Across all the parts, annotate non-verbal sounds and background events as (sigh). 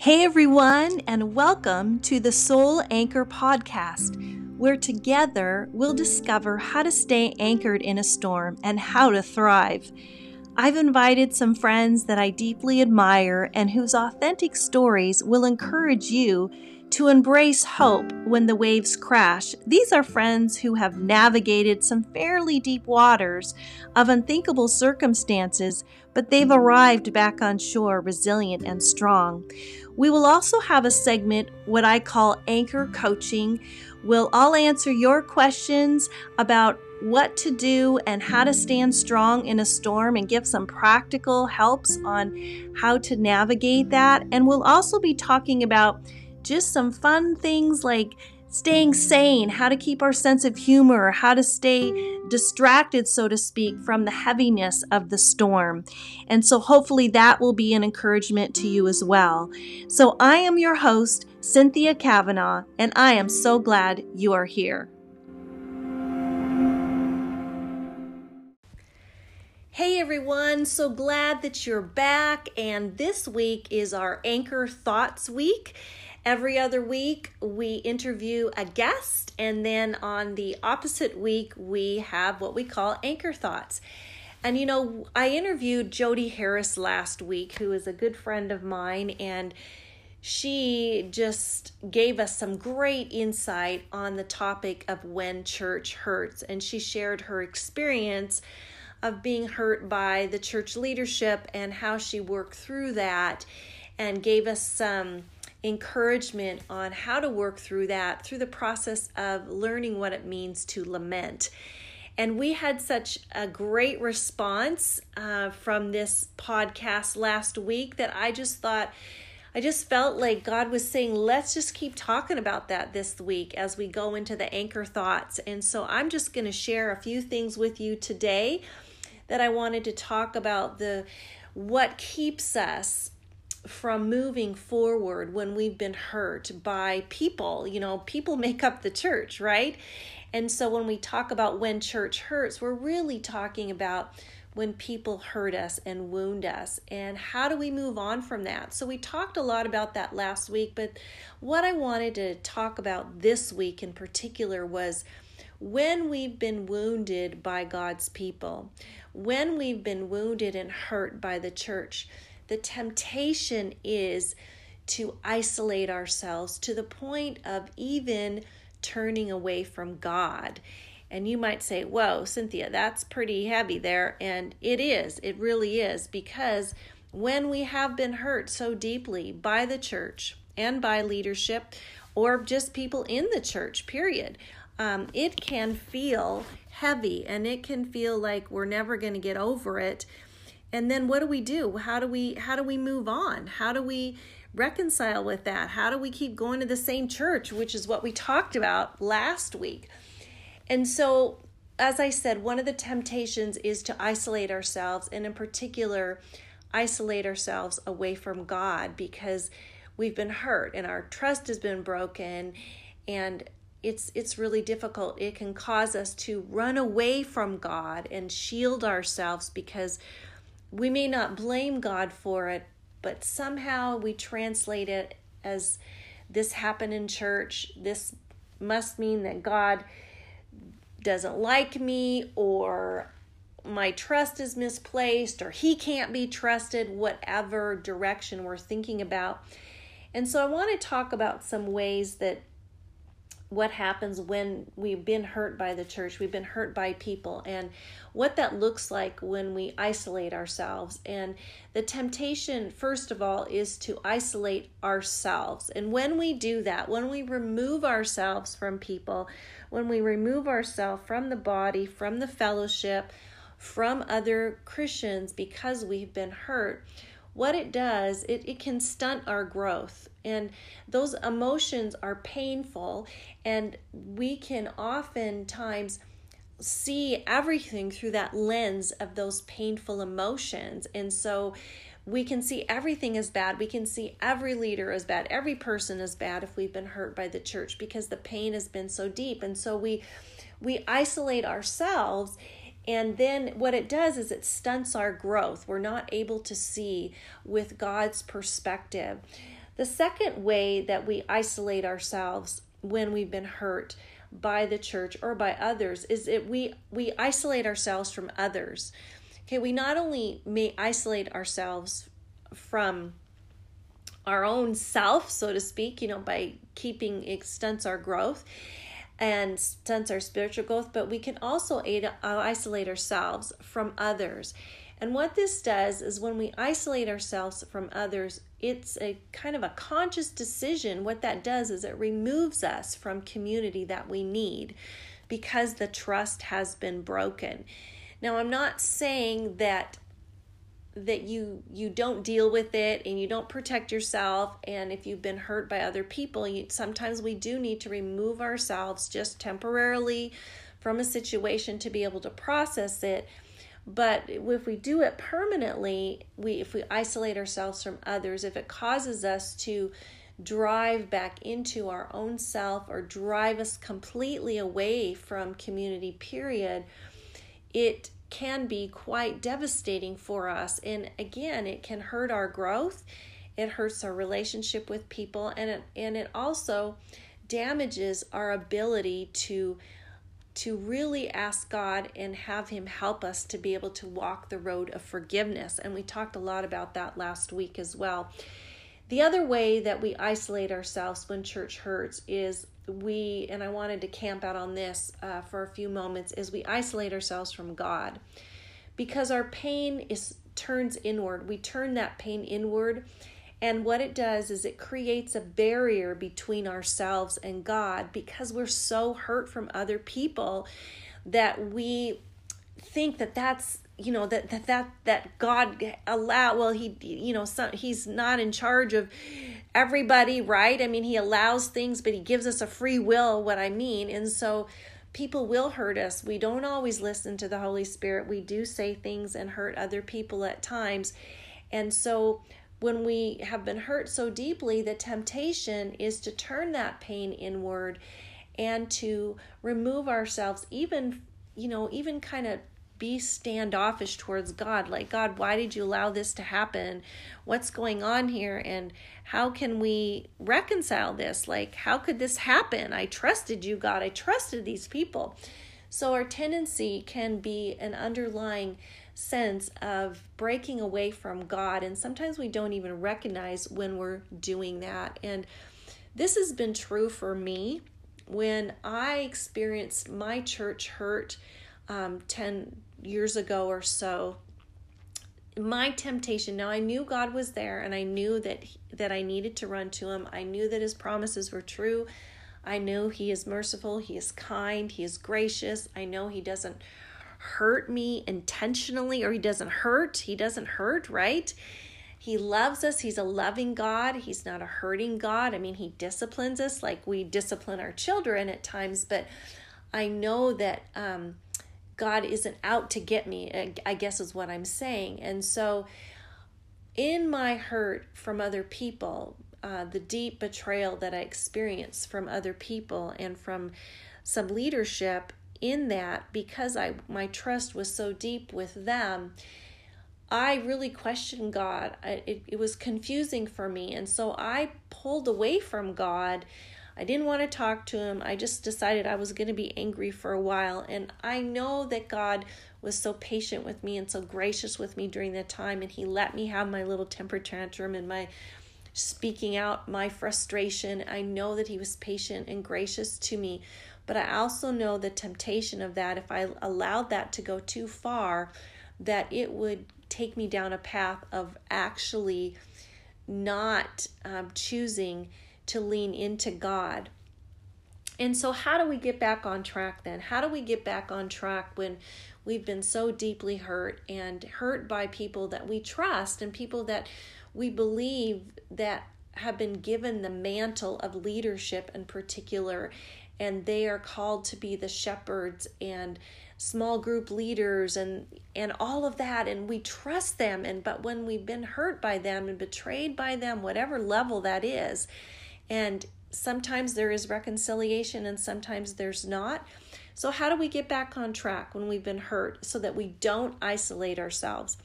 Hey everyone, and welcome to the Soul Anchor Podcast, where together we'll discover how to stay anchored in a storm and how to thrive. I've invited some friends that I deeply admire and whose authentic stories will encourage you to embrace hope when the waves crash. These are friends who have navigated some fairly deep waters of unthinkable circumstances, but they've arrived back on shore resilient and strong. We will also have a segment, what I call anchor coaching. We'll all answer your questions about what to do and how to stand strong in a storm and give some practical helps on how to navigate that. And we'll also be talking about just some fun things like staying sane, how to keep our sense of humor, how to stay distracted, so to speak, from the heaviness of the storm. And so hopefully that will be an encouragement to you as well. So I am your host, Cynthia Cavanaugh, and I am so glad you are here. Hey everyone, so glad that you're back. And this week is our Anchor Thoughts Week. Every other week, we interview a guest, and then on the opposite week, we have what we call anchor thoughts. And you know, I interviewed Jody Harris last week, who is a good friend of mine, and she just gave us some great insight on the topic of when church hurts. And she shared her experience of being hurt by the church leadership and how she worked through that and gave us some encouragement on how to work through that through the process of learning what it means to lament. And we had such a great response uh, from this podcast last week that I just thought, I just felt like God was saying, let's just keep talking about that this week as we go into the anchor thoughts. And so I'm just going to share a few things with you today that I wanted to talk about the what keeps us from moving forward when we've been hurt by people. You know, people (laughs) make up the church, right? And so when we talk about when church hurts, we're really talking about when people hurt us and wound us and how do we move on from that. So we talked a lot about that last week, but what I wanted to talk about this week in particular was when we've been wounded by God's people, when we've been wounded and hurt by the church the temptation is to isolate ourselves to the point of even turning away from God. And you might say, Whoa, Cynthia, that's pretty heavy there. And it is, it really is, because when we have been hurt so deeply by the church and by leadership, or just people in the church, period, um, it can feel heavy and it can feel like we're never going to get over it and then what do we do? How do we how do we move on? How do we reconcile with that? How do we keep going to the same church which is what we talked about last week? And so as i said one of the temptations is to isolate ourselves and in particular isolate ourselves away from god because we've been hurt and our trust has been broken and it's it's really difficult. It can cause us to run away from god and shield ourselves because we may not blame God for it, but somehow we translate it as this happened in church. This must mean that God doesn't like me or my trust is misplaced or he can't be trusted, whatever direction we're thinking about. And so I want to talk about some ways that what happens when we've been hurt by the church, we've been hurt by people, and what that looks like when we isolate ourselves. And the temptation, first of all, is to isolate ourselves. And when we do that, when we remove ourselves from people, when we remove ourselves from the body, from the fellowship, from other Christians because we've been hurt, what it does, it, it can stunt our growth. And those emotions are painful, and we can oftentimes see everything through that lens of those painful emotions. And so we can see everything as bad. We can see every leader as bad, every person as bad if we've been hurt by the church because the pain has been so deep. And so we we isolate ourselves and then what it does is it stunts our growth. We're not able to see with God's perspective. The second way that we isolate ourselves when we've been hurt by the church or by others is that we we isolate ourselves from others. Okay, we not only may isolate ourselves from our own self, so to speak, you know, by keeping it our growth and stunts our spiritual growth, but we can also aid, uh, isolate ourselves from others. And what this does is when we isolate ourselves from others, it's a kind of a conscious decision. What that does is it removes us from community that we need because the trust has been broken. Now, I'm not saying that that you you don't deal with it and you don't protect yourself and if you've been hurt by other people you, sometimes we do need to remove ourselves just temporarily from a situation to be able to process it but if we do it permanently we if we isolate ourselves from others if it causes us to drive back into our own self or drive us completely away from community period it can be quite devastating for us. And again, it can hurt our growth, it hurts our relationship with people, and it, and it also damages our ability to to really ask God and have him help us to be able to walk the road of forgiveness and we talked a lot about that last week as well. The other way that we isolate ourselves when church hurts is we, and I wanted to camp out on this uh, for a few moments, is we isolate ourselves from God because our pain is turns inward. We turn that pain inward. And what it does is it creates a barrier between ourselves and God because we're so hurt from other people that we think that that's you know that that that, that God allow well he you know some, he's not in charge of everybody right? I mean he allows things but he gives us a free will what I mean. And so people will hurt us. We don't always listen to the Holy Spirit. We do say things and hurt other people at times. And so when we have been hurt so deeply the temptation is to turn that pain inward and to remove ourselves even you know even kind of be standoffish towards God. Like, God, why did you allow this to happen? What's going on here? And how can we reconcile this? Like, how could this happen? I trusted you, God. I trusted these people. So, our tendency can be an underlying sense of breaking away from God. And sometimes we don't even recognize when we're doing that. And this has been true for me when I experienced my church hurt um, 10 years ago or so my temptation now i knew god was there and i knew that that i needed to run to him i knew that his promises were true i knew he is merciful he is kind he is gracious i know he doesn't hurt me intentionally or he doesn't hurt he doesn't hurt right he loves us he's a loving god he's not a hurting god i mean he disciplines us like we discipline our children at times but i know that um God isn't out to get me, I guess is what I'm saying. And so, in my hurt from other people, uh, the deep betrayal that I experienced from other people and from some leadership in that, because I my trust was so deep with them, I really questioned God. I, it, it was confusing for me. And so I pulled away from God I didn't want to talk to him. I just decided I was going to be angry for a while. And I know that God was so patient with me and so gracious with me during that time. And He let me have my little temper tantrum and my speaking out my frustration. I know that He was patient and gracious to me. But I also know the temptation of that, if I allowed that to go too far, that it would take me down a path of actually not um, choosing to lean into God. And so, how do we get back on track then? How do we get back on track when we've been so deeply hurt and hurt by people that we trust and people that we believe that have been given the mantle of leadership in particular, and they are called to be the shepherds and small group leaders and and all of that and we trust them and but when we've been hurt by them and betrayed by them whatever level that is and sometimes there is reconciliation and sometimes there's not. So, how do we get back on track when we've been hurt so that we don't isolate ourselves?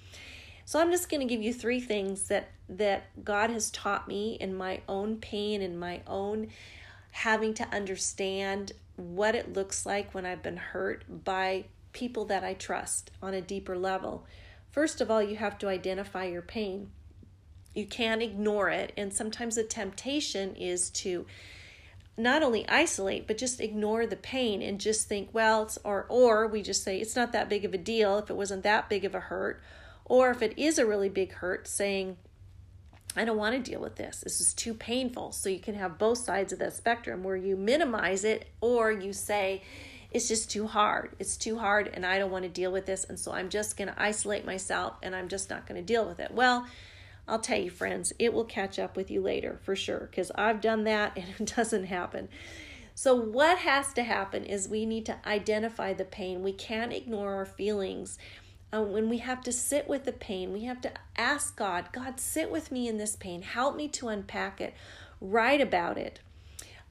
So I'm just going to give you three things that that God has taught me in my own pain in my own having to understand what it looks like when I've been hurt by people that I trust on a deeper level. First of all, you have to identify your pain. You can't ignore it, and sometimes the temptation is to not only isolate but just ignore the pain and just think well it's or or we just say it's not that big of a deal if it wasn't that big of a hurt or if it is a really big hurt saying I don't want to deal with this. This is too painful. So you can have both sides of that spectrum where you minimize it or you say, it's just too hard. It's too hard and I don't want to deal with this. And so I'm just going to isolate myself and I'm just not going to deal with it. Well, I'll tell you, friends, it will catch up with you later for sure because I've done that (laughs) and it doesn't happen. So, what has to happen is we need to identify the pain. We can't ignore our feelings. Uh, when we have to sit with the pain, we have to ask God, God, sit with me in this pain. Help me to unpack it. Write about it.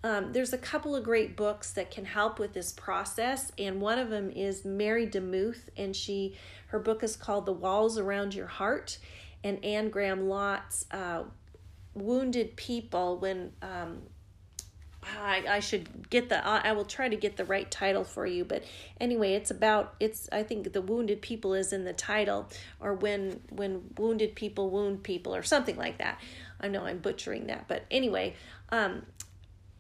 Um, there's a couple of great books that can help with this process, and one of them is Mary DeMuth, and she her book is called The Walls Around Your Heart and Anne Graham Lotz, uh, wounded people when um, I, I should get the I will try to get the right title for you but anyway it's about it's I think the wounded people is in the title or when when wounded people wound people or something like that. I know I'm butchering that but anyway um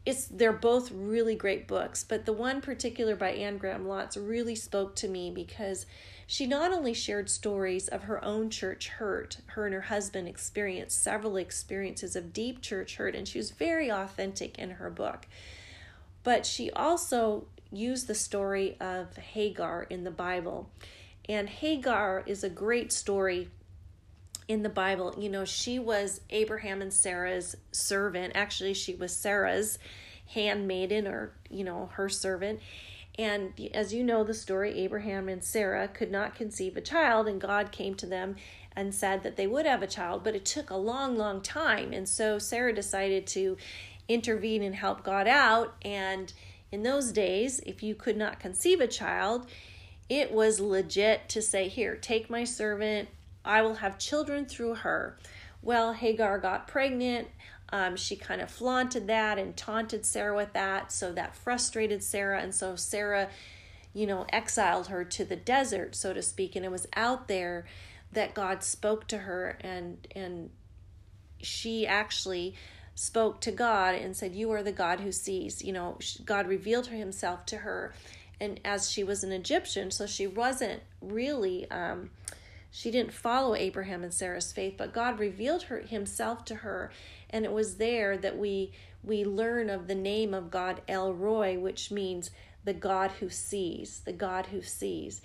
it's they're both really great books but the one particular by Anne Graham Lotz really spoke to me because she not only shared stories of her own church hurt, her and her husband experienced several experiences of deep church hurt, and she was very authentic in her book, but she also used the story of Hagar in the Bible. And Hagar is a great story in the Bible. You know, she was Abraham and Sarah's servant. Actually, she was Sarah's handmaiden or, you know, her servant. And as you know the story, Abraham and Sarah could not conceive a child, and God came to them and said that they would have a child, but it took a long, long time. And so Sarah decided to intervene and help God out. And in those days, if you could not conceive a child, it was legit to say, Here, take my servant, I will have children through her. Well, Hagar got pregnant. Um, she kind of flaunted that and taunted Sarah with that. So that frustrated Sarah. And so Sarah, you know, exiled her to the desert, so to speak. And it was out there that God spoke to her and, and she actually spoke to God and said, You are the God who sees. You know, God revealed himself to her. And as she was an Egyptian, so she wasn't really. Um, she didn't follow Abraham and Sarah's faith, but God revealed her, himself to her and it was there that we we learn of the name of God El Roi, which means the God who sees, the God who sees.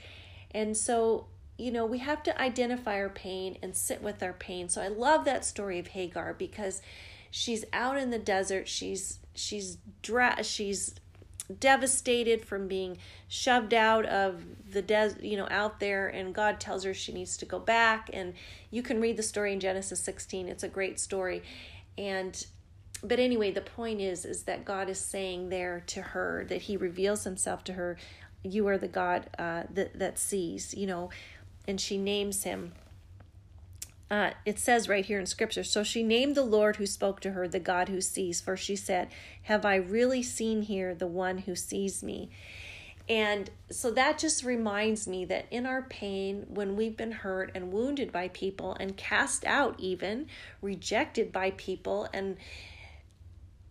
And so, you know, we have to identify our pain and sit with our pain. So I love that story of Hagar because she's out in the desert. She's she's dra- she's devastated from being shoved out of the des you know out there and God tells her she needs to go back. And you can read the story in Genesis 16 it's a great story. And but anyway the point is is that god is saying there to her that he reveals himself to her you are the god uh, that, that sees you know and she names him uh, it says right here in scripture so she named the lord who spoke to her the god who sees for she said have i really seen here the one who sees me and so that just reminds me that in our pain, when we've been hurt and wounded by people and cast out, even rejected by people, and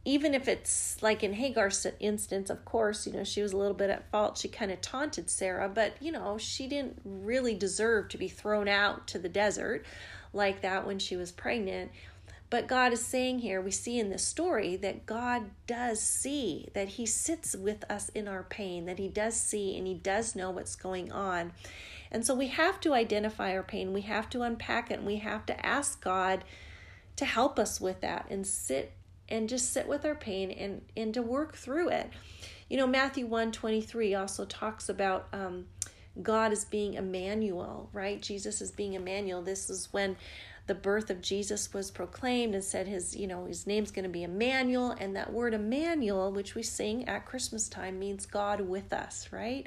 even if it's like in Hagar's instance, of course, you know, she was a little bit at fault. She kind of taunted Sarah, but, you know, she didn't really deserve to be thrown out to the desert like that when she was pregnant. But God is saying here, we see in this story that God does see, that He sits with us in our pain, that He does see and He does know what's going on. And so we have to identify our pain, we have to unpack it, and we have to ask God to help us with that and sit and just sit with our pain and, and to work through it. You know, Matthew 1 23 also talks about um, God is being Emmanuel, right? Jesus is being Emmanuel. This is when the birth of Jesus was proclaimed and said his, you know, his name's going to be Emmanuel. And that word Emmanuel, which we sing at Christmas time, means God with us, right?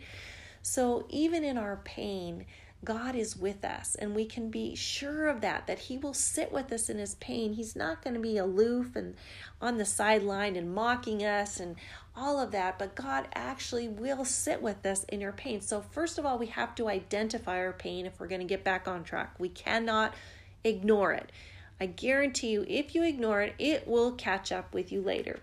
So even in our pain, God is with us, and we can be sure of that, that He will sit with us in His pain. He's not going to be aloof and on the sideline and mocking us and all of that, but God actually will sit with us in our pain. So, first of all, we have to identify our pain if we're going to get back on track. We cannot ignore it. I guarantee you, if you ignore it, it will catch up with you later.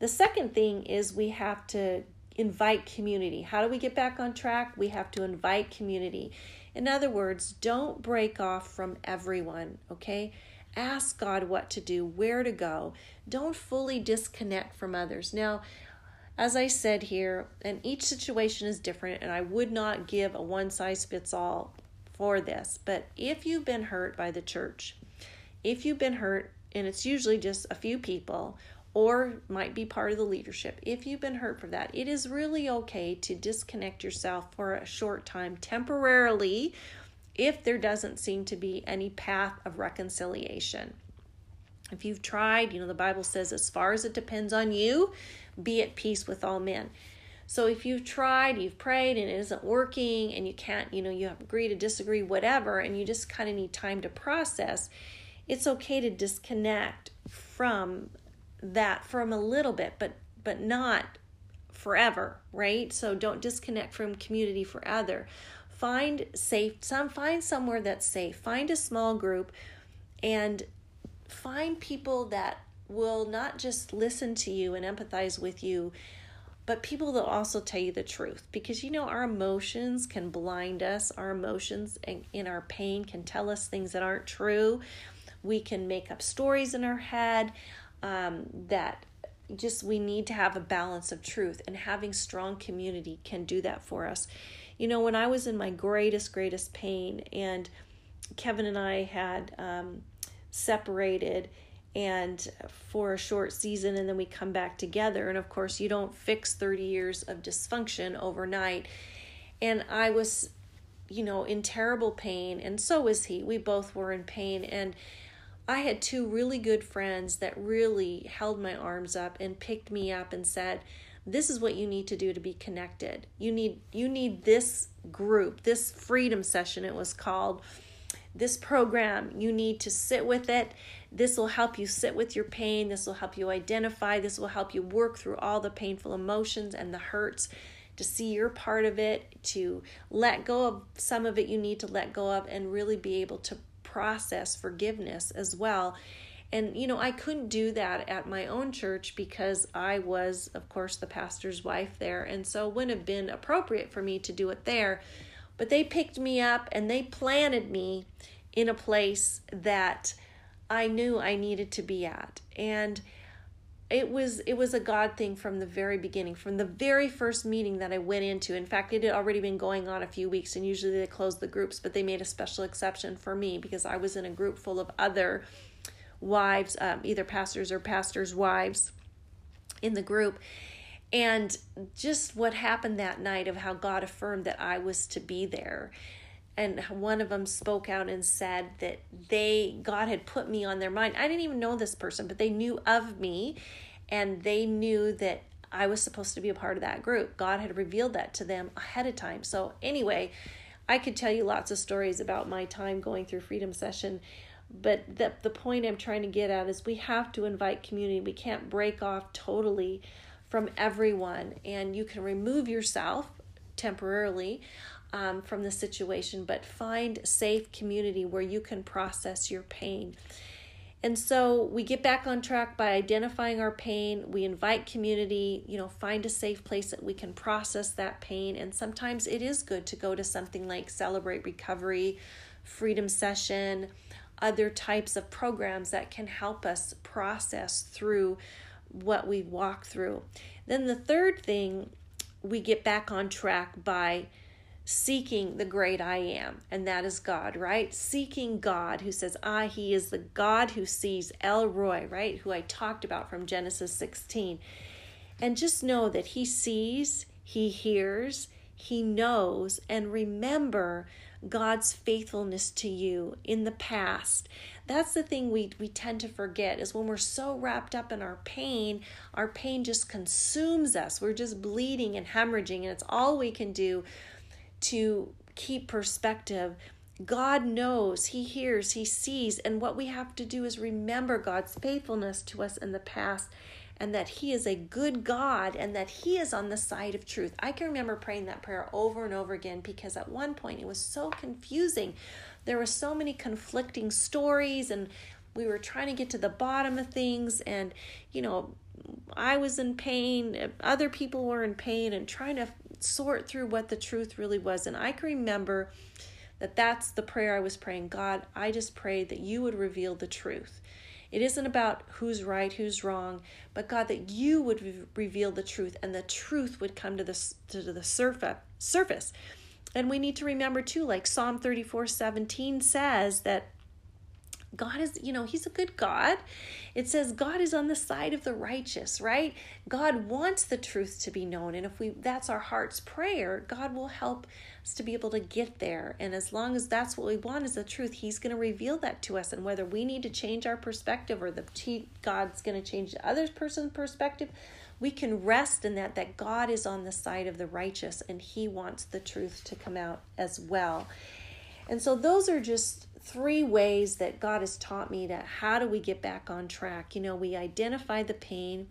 The second thing is we have to invite community. How do we get back on track? We have to invite community. In other words, don't break off from everyone, okay? Ask God what to do, where to go. Don't fully disconnect from others. Now, as I said here, and each situation is different, and I would not give a one size fits all for this, but if you've been hurt by the church, if you've been hurt, and it's usually just a few people, or might be part of the leadership. If you've been hurt for that, it is really okay to disconnect yourself for a short time temporarily if there doesn't seem to be any path of reconciliation. If you've tried, you know, the Bible says, as far as it depends on you, be at peace with all men. So if you've tried, you've prayed, and it isn't working, and you can't, you know, you have agree to disagree, whatever, and you just kind of need time to process, it's okay to disconnect from that from a little bit, but but not forever, right? So don't disconnect from community for other. Find safe some find somewhere that's safe. Find a small group and find people that will not just listen to you and empathize with you, but people that also tell you the truth. Because you know, our emotions can blind us, our emotions and in our pain can tell us things that aren't true. We can make up stories in our head um, that just we need to have a balance of truth and having strong community can do that for us you know when i was in my greatest greatest pain and kevin and i had um, separated and for a short season and then we come back together and of course you don't fix 30 years of dysfunction overnight. And i was you know in terrible pain and so was he. We both were in pain and I had two really good friends that really held my arms up and picked me up and said, "This is what you need to do to be connected. You need you need this group, this freedom session it was called. This program, you need to sit with it. This will help you sit with your pain. This will help you identify. This will help you work through all the painful emotions and the hurts." to see your part of it, to let go of some of it you need to let go of, and really be able to process forgiveness as well. And, you know, I couldn't do that at my own church because I was, of course, the pastor's wife there. And so it wouldn't have been appropriate for me to do it there. But they picked me up and they planted me in a place that I knew I needed to be at. And it was it was a god thing from the very beginning from the very first meeting that i went into in fact it had already been going on a few weeks and usually they close the groups but they made a special exception for me because i was in a group full of other wives um, either pastors or pastors wives in the group. And just what happened that night of how god affirmed that i was to be there. And one of them spoke out and said that they god had put me on their mind. I didn't even know this person but they knew of me. And they knew that i was supposed to be a part of that group. God had revealed that to them ahead of time. So anyway i could tell you lots of stories about my time going through freedom session but the, the point i'm trying to get at is we have to invite community we can't break off totally from everyone and you can remove yourself temporarily um, from the situation, but find safe community where you can process your pain. And so we get back on track by identifying our pain. We invite community, you know, find a safe place that we can process that pain. And sometimes it is good to go to something like Celebrate Recovery, Freedom Session, other types of programs that can help us process through what we walk through. Then the third thing, we get back on track by seeking the great I am, and that is God, right? Seeking God who says, I, He is the God who sees El Roi, right? Who I talked about from Genesis 16. And just know that He sees, He hears, He knows, and remember God's faithfulness to you in the past. That's the thing we, we tend to forget is when we're so wrapped up in our pain, our pain just consumes us. We're just bleeding and hemorrhaging, and it's all we can do to keep perspective. God knows, He hears, He sees, and what we have to do is remember God's faithfulness to us in the past and that He is a good God and that He is on the side of truth. I can remember praying that prayer over and over again because at one point it was so confusing. There were so many conflicting stories, and we were trying to get to the bottom of things, and you know, I was in pain, other people were in pain, and trying to sort through what the truth really was. And I can remember that that's the prayer I was praying God, I just prayed that you would reveal the truth. It isn't about who's right, who's wrong, but God, that you would re- reveal the truth and the truth would come to the, to the surface. surface. And we need to remember too, like Psalm 34 17 says that God is, you know, He's a good God. It says God is on the side of the righteous, right? God wants the truth to be known. And if we that's our heart's prayer, God will help us to be able to get there. And as long as that's what we want is the truth, He's going to reveal that to us. And whether we need to change our perspective or the God's going to change the other person's perspective, we can rest in that that God is on the side of the righteous and He wants the truth to come out as well. And so those are just three ways that God has taught me that how do we get back on track? You know, we identify the pain,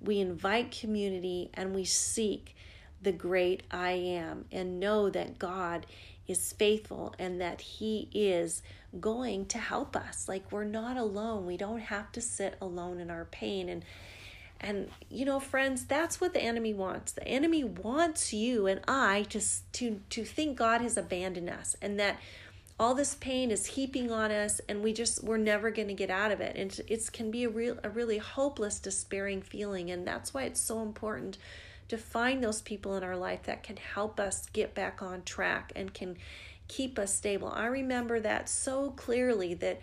we invite community, and we seek the great I am and know that God is faithful and that He is going to help us. Like we're not alone. We don't have to sit alone in our pain. And and you know, friends, that's what the enemy wants. The enemy wants you and I to to to think God has abandoned us and that all this pain is heaping on us and we just we're never going to get out of it and it can be a real a really hopeless despairing feeling and that's why it's so important to find those people in our life that can help us get back on track and can keep us stable i remember that so clearly that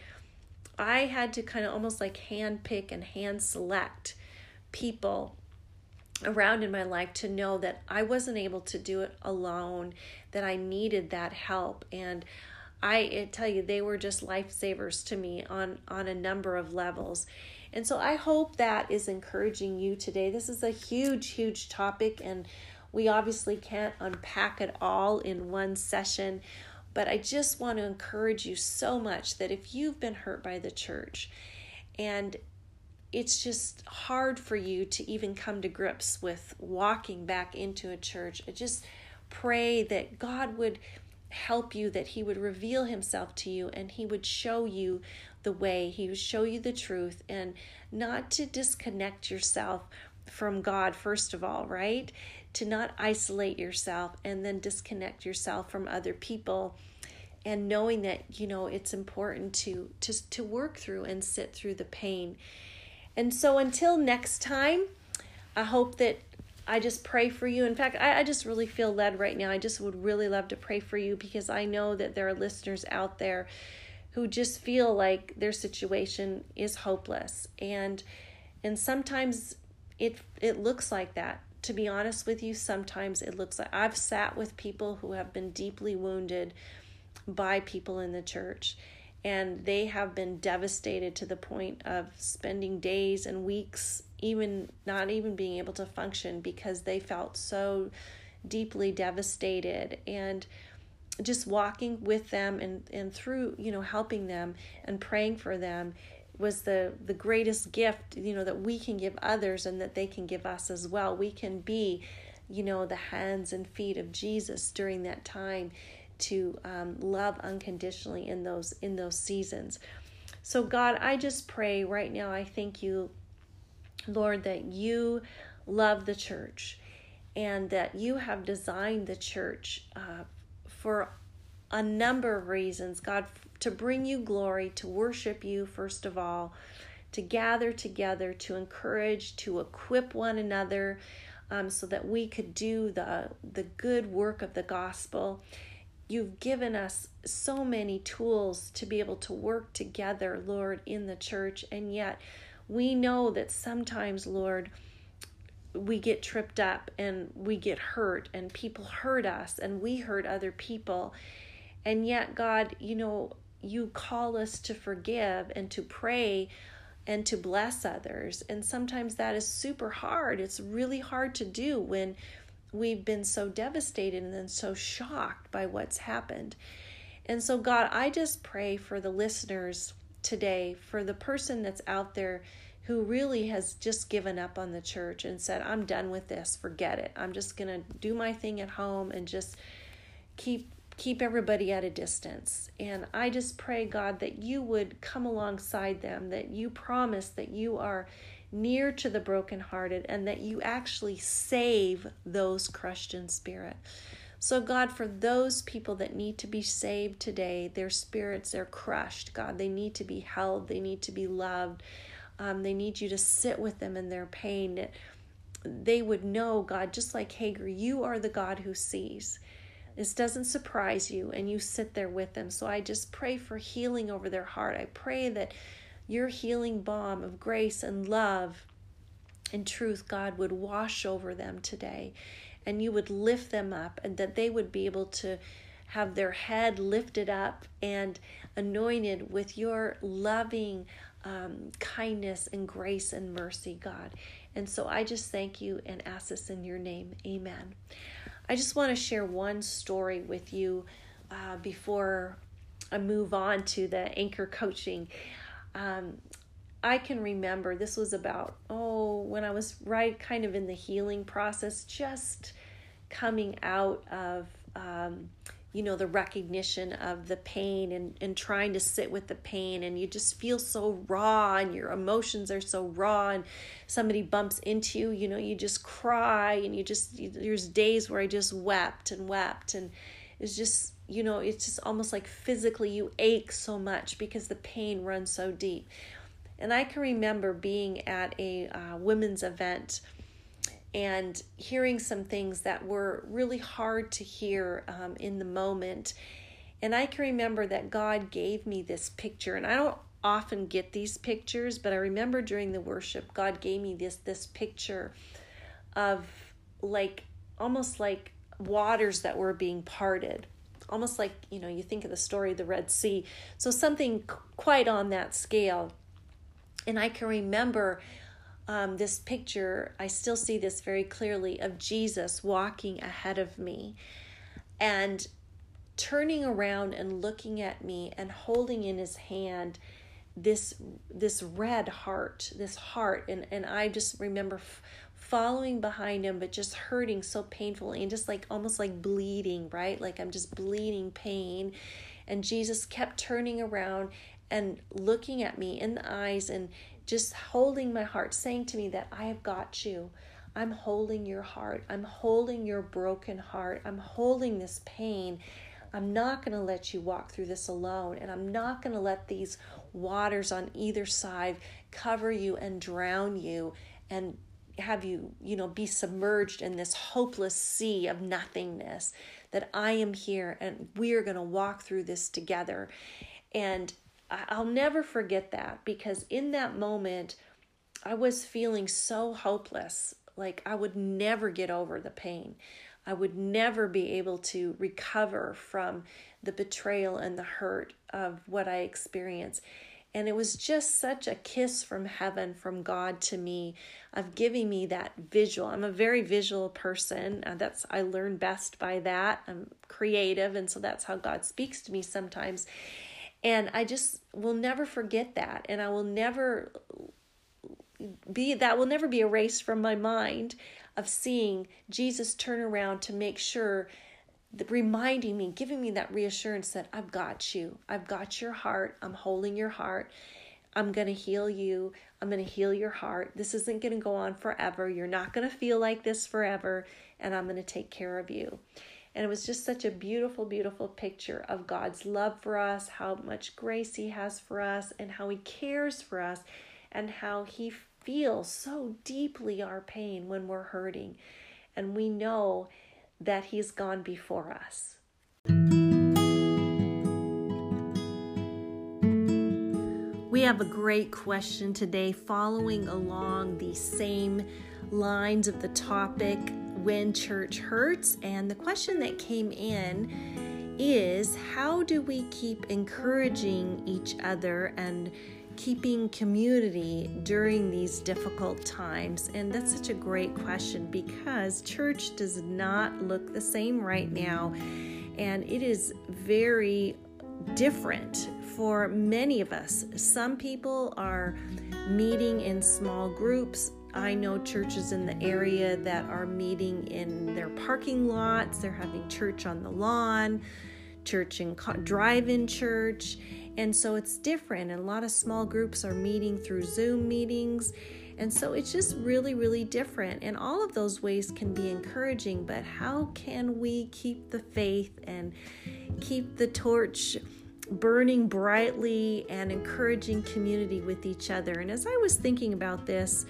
i had to kind of almost like hand pick and hand select people around in my life to know that I wasn't able to do it alone, that I needed that help. And I tell you, they were just lifesavers to me on, on a number of levels. And so I hope that is encouraging you today. This is a huge, huge topic, and we obviously can't unpack it all in one session. But I just want to encourage you so much that if you've been hurt by the church and it's just hard for you to even come to grips with walking back into a church, I just pray that God would help you, that He would reveal Himself to you and He would show you the way, He would show you the truth, and not to disconnect yourself from God, first of all, right? To not isolate yourself and then disconnect yourself from other people and knowing that you know it's important to to to work through and sit through the pain and so until next time i hope that I just pray for you. In fact, I, I just really feel led right now. I just would really love to pray for you because I know that there are listeners out there who just feel like their situation is hopeless. And and sometimes it it looks like that. To be honest with you, sometimes it looks like I've sat with people who have been deeply wounded by people in the church and they have been devastated to the point of spending days and weeks even not even being able to function because they felt so deeply devastated. And just walking with them and and through you know helping them and praying for them was the the greatest gift you know that we can give others and that they can give us as well. We can be you know the hands and feet of Jesus during that time to um, love unconditionally in those in those seasons. So god i just pray right now i thank you Lord, that you love the church and that you have designed the church uh, for a number of reasons. God, to bring you glory, to worship you, first of all, to gather together, to encourage, to equip one another. Um, so that we could do the the good work of the gospel. You've given us so many tools to be able to work together, Lord, in the church, and yet we know that sometimes, Lord, we get tripped up and we get hurt, and people hurt us, and we hurt other people. And yet, God, you know, you call us to forgive and to pray and to bless others. And sometimes that is super hard. It's really hard to do when we've been so devastated and then so shocked by what's happened. And so, God, I just pray for the listeners today, for the person that's out there who really has just given up on the church and said, I'm done with this, forget it. I'm just going to do my thing at home and just keep keep everybody at a distance. And I just pray, God, that you would come alongside them, that you promise that you are near to the brokenhearted and that you actually save those crushed in spirit. So, God, for those people that need to be saved today, their spirits are crushed. God, they need to be held, they need to be loved, um, they need you to sit with them in their pain. They would know, God, just like Hagar, you are the God who sees. This doesn't surprise you, and you sit there with them. So I just pray for healing over their heart. I pray that your healing balm of grace and love and truth, God, would wash over them today and you would lift them up and that they would be able to have their head lifted up and anointed with your loving um, kindness and grace and mercy, God. And so I just thank you and ask this in your name. Amen. I just want to share one story with you uh, before I move on to the anchor coaching. Um, I can remember this was about, oh, when I was right kind of in the healing process, just coming out of, um, you know, the recognition of the pain and, and trying to sit with the pain. And you just feel so raw and your emotions are so raw. And somebody bumps into you, you know, you just cry and you just, there's days where I just wept and wept. And it's just, you know, it's just almost like physically you ache so much because the pain runs so deep. And I can remember being at a uh, women's event and hearing some things that were really hard to hear um, in the moment. And I can remember that God gave me this picture, and I don't often get these pictures, but I remember during the worship, God gave me this this picture of like almost like waters that were being parted. Almost like you know you think of the story of the red sea. So something quite on that scale and i can remember um, this picture i still see this very clearly of jesus walking ahead of me and turning around and looking at me and holding in his hand this this red heart this heart and and i just remember f- following behind him, but just hurting so painfully and just like almost like bleeding, right? Like I'm just bleeding pain. And Jesus kept turning around and looking at me in the eyes and just holding my heart, saying to me that I have got you. I'm holding your heart. I'm holding your broken heart. I'm holding this pain. I'm not going to let you walk through this alone. And I'm not going to let these waters on either side cover you and drown you and have you, you know, be submerged in this hopeless sea of nothingness, that I am here and we are going to walk through this together. And I'll never forget that because in that moment, I was feeling so hopeless. Like I would never get over the pain. I would never be able to recover from the betrayal and the hurt of what I experienced. And it was just such a kiss from heaven, from God to me, of giving me that visual. I'm a very visual person. Uh, that's I learn best by that. I'm creative, and so that's how God speaks to me sometimes. And I just will never forget that, and I will never be that will never be erased from my mind of seeing Jesus turn around to make sure reminding me, giving me that reassurance that I've got you. I've got your heart. I'm holding your heart. I'm going to heal you. I'm going to heal your heart. This isn't going to go on forever. You're not going to feel like this forever. And I'm going to take care of you. And it was just such a beautiful, beautiful picture of God's love for us, how much grace He has for us, and how He cares for us, and how He feels so deeply our pain when we're hurting. And we know that He's gone before us. We have a great question today following along the same lines of the topic when church hurts. And the question that came in is how do we keep encouraging each other and keeping community during these difficult times? And that's such a great question because church does not look the same right now, and it is very different for many of us. Some people are meeting in small groups. I know churches in the area that are meeting in their parking lots, they're having church on the lawn, church and drive in church. And so it's different. And a lot of small groups are meeting through Zoom meetings. And so it's just really, really different. And all of those ways can be encouraging, but how can we keep the faith and keep the torch burning brightly and encouraging community with each other? And as I was thinking about this,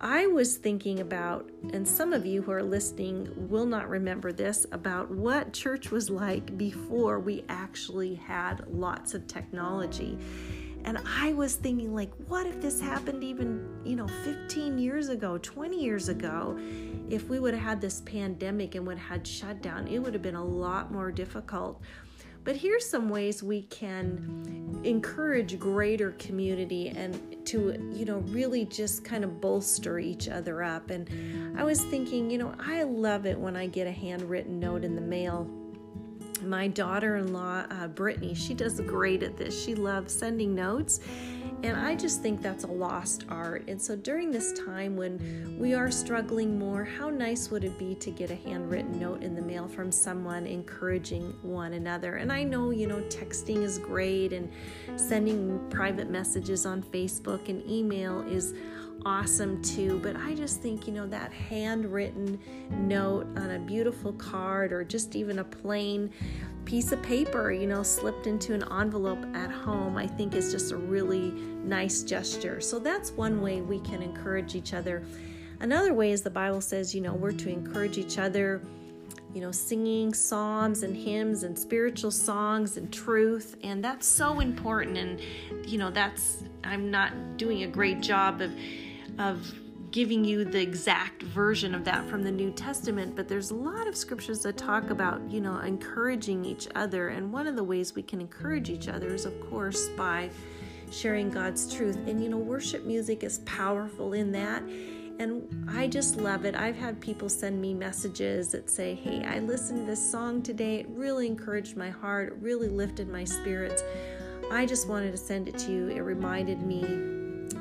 I was thinking about, and some of you who are listening will not remember this, about what church was like before we actually had lots of technology. And I was thinking, like, what if this happened even, you know, 15 years ago, 20 years ago? If we would have had this pandemic and would have had shutdown, it would have been a lot more difficult. But here's some ways we can encourage greater community and to, you know, really just kind of bolster each other up. And I was thinking, you know, I love it when I get a handwritten note in the mail. My daughter-in-law uh, brittany she does great at this. She loves sending notes and I just think that's a lost art. And so during this time when we are struggling more, how nice would it be to get a handwritten note in the mail from someone encouraging one another? And I know, you know, texting is great and sending private messages on Facebook and email is awesome too. But I just think, you know, that handwritten note on a beautiful card or just even a plain piece of paper, you know, slipped into an envelope at home, I think is just a really nice gesture. So that's one way we can encourage each other. Another way is the Bible says, you know, we're to encourage each other, you know, singing psalms and hymns and spiritual songs and truth. And that's so important. And, you know, that's, I'm not doing a great job of, of giving you the exact version of that from the New Testament, but there's a lot of scriptures that talk about, you know, encouraging each other. And one of the ways we can encourage each other is, of course, by sharing God's truth. And, you know, worship music is powerful in that. And I just love it. I've had people send me messages that say, Hey, I listened to this song today. It really encouraged my heart, it really lifted my spirits. I just wanted to send it to you. It reminded me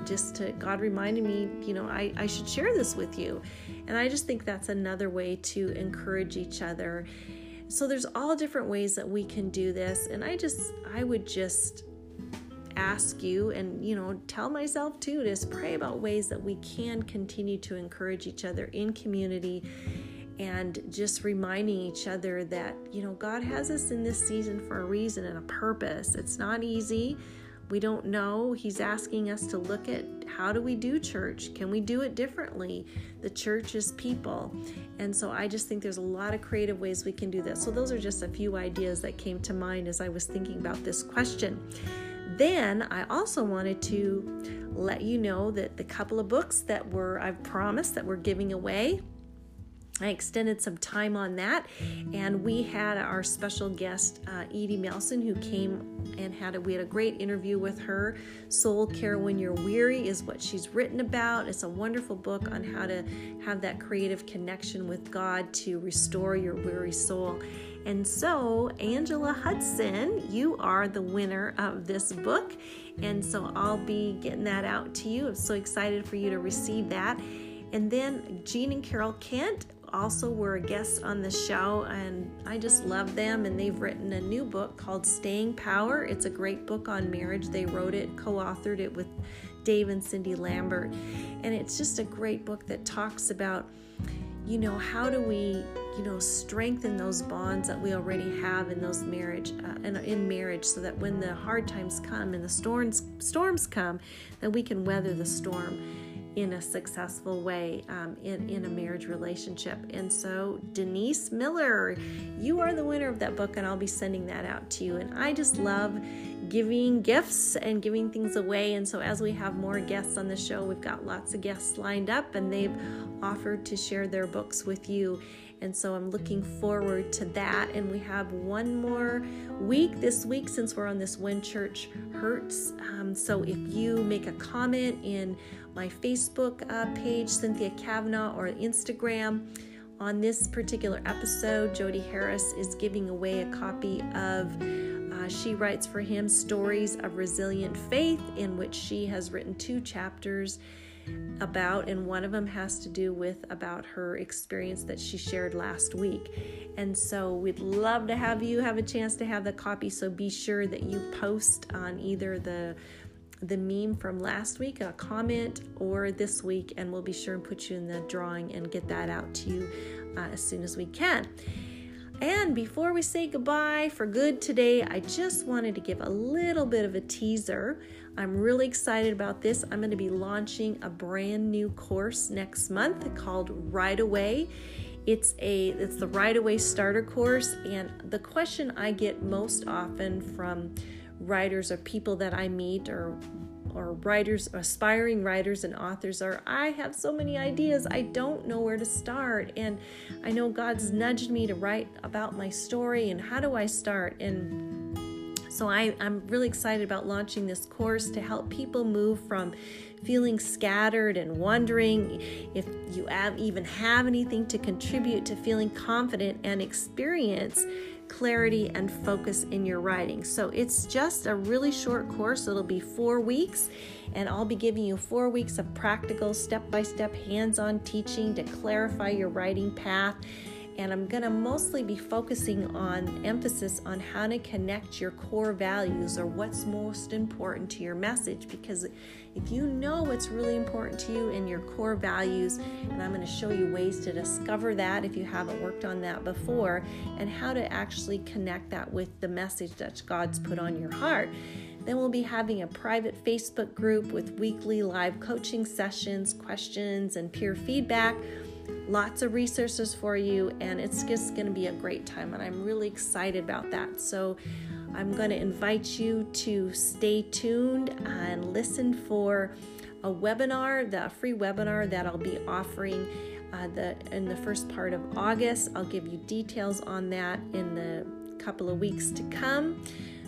just to God reminded me, you know, I, I should share this with you. And I just think that's another way to encourage each other. So there's all different ways that we can do this. And I just, I would just ask you and, you know, tell myself too, to pray about ways that we can continue to encourage each other in community and just reminding each other that, you know, God has us in this season for a reason and a purpose. It's not easy. We don't know. He's asking us to look at how do we do church? Can we do it differently? The church is people. And so I just think there's a lot of creative ways we can do this. So those are just a few ideas that came to mind as I was thinking about this question. Then I also wanted to let you know that the couple of books that were I've promised that we're giving away I extended some time on that, and we had our special guest uh, Edie Melson who came and had a, we had a great interview with her. Soul Care When You're Weary is what she's written about. It's a wonderful book on how to have that creative connection with God to restore your weary soul. And so, Angela Hudson, you are the winner of this book, and so I'll be getting that out to you. I'm so excited for you to receive that. And then Gene and Carol Kent also were a guest on the show, and I just love them. And they've written a new book called Staying Power. It's a great book on marriage. They wrote it, co authored it with Dave and Cindy Lambert. And it's just a great book that talks about, you know, how do we, you know, strengthen those bonds that we already have in those marriage, uh, in, in marriage, so that when the hard times come and the storms storms come, that we can weather the storm in a successful way um, in, in a marriage relationship. And so, Denise Miller, you are the winner of that book, and I'll be sending that out to you. And I just love giving gifts and giving things away. And so, as we have more guests on the show, we've got lots of guests lined up, and they've offered to share their books with you. And so I'm looking forward to that. And we have one more week this week since we're on this When Church Hurts. Um, so if you make a comment in my Facebook uh, page, Cynthia Cavanaugh, or Instagram, on this particular episode, Jody Harris is giving away a copy of uh, She Writes for Him Stories of Resilient Faith, in which she has written two chapters about, and one of them has to do with about her experience that she shared last week. And so we'd love to have you have a chance to have the copy. So be sure that you post on either the the meme from last week, a comment, or this week, and we'll be sure and put you in the drawing and get that out to you uh, as soon as we can. And before we say goodbye for good today, I just wanted to give a little bit of a teaser. I'm really excited about this. I'm going to be launching a brand new course next month called Right Away. It's a it's the Right Away starter course and the question I get most often from writers or people that I meet or or writers, aspiring writers and authors are I have so many ideas, I don't know where to start. And I know God's nudged me to write about my story and how do I start? And so I, I'm really excited about launching this course to help people move from feeling scattered and wondering if you have, even have anything to contribute to feeling confident and experience clarity and focus in your writing. So it's just a really short course. It'll be four weeks, and I'll be giving you four weeks of practical, step by step, hands on teaching to clarify your writing path and I'm going to mostly be focusing on emphasis on how to connect your core values or what's most important to your message. Because if you know what's really important to you and your core values and I'm going to show you ways to discover that if you haven't worked on that before and how to actually connect that with the message that God's put on your heart. Then we'll be having a private Facebook group with weekly live coaching sessions, questions, and peer feedback lots of resources for you, and it's just going to be a great time. And I'm really excited about that. So I'm going to invite you to stay tuned and listen for a webinar, the free webinar that I'll be offering. Uh, the in the first part of August, I'll give you details on that in the couple of weeks to come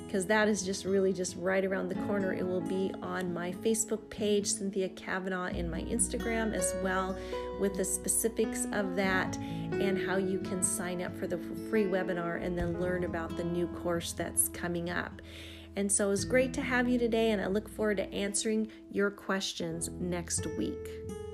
because that is just really just right around the corner. It will be on my Facebook page, Cynthia Cavanaugh, and my Instagram as well, with the specifics of that and how you can sign up for the free webinar and then learn about the new course that's coming up. And so it's great to have you today, and I look forward to answering your questions next week.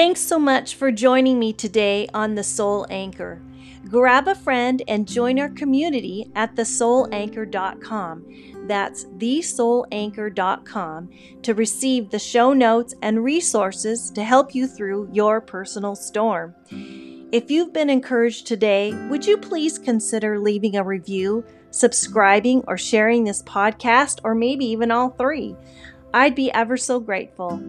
Thanks so much for joining me today on The Soul Anchor. Grab a friend and join our community at thesoulanchor.com. That's thesoulanchor.com to receive the show notes and resources to help you through your personal storm. If you've been encouraged today, would you please consider leaving a review, subscribing, or sharing this podcast, or maybe even all three? I'd be ever so grateful.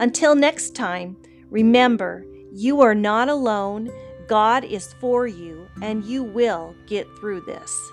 Until next time, Remember, you are not alone. God is for you, and you will get through this.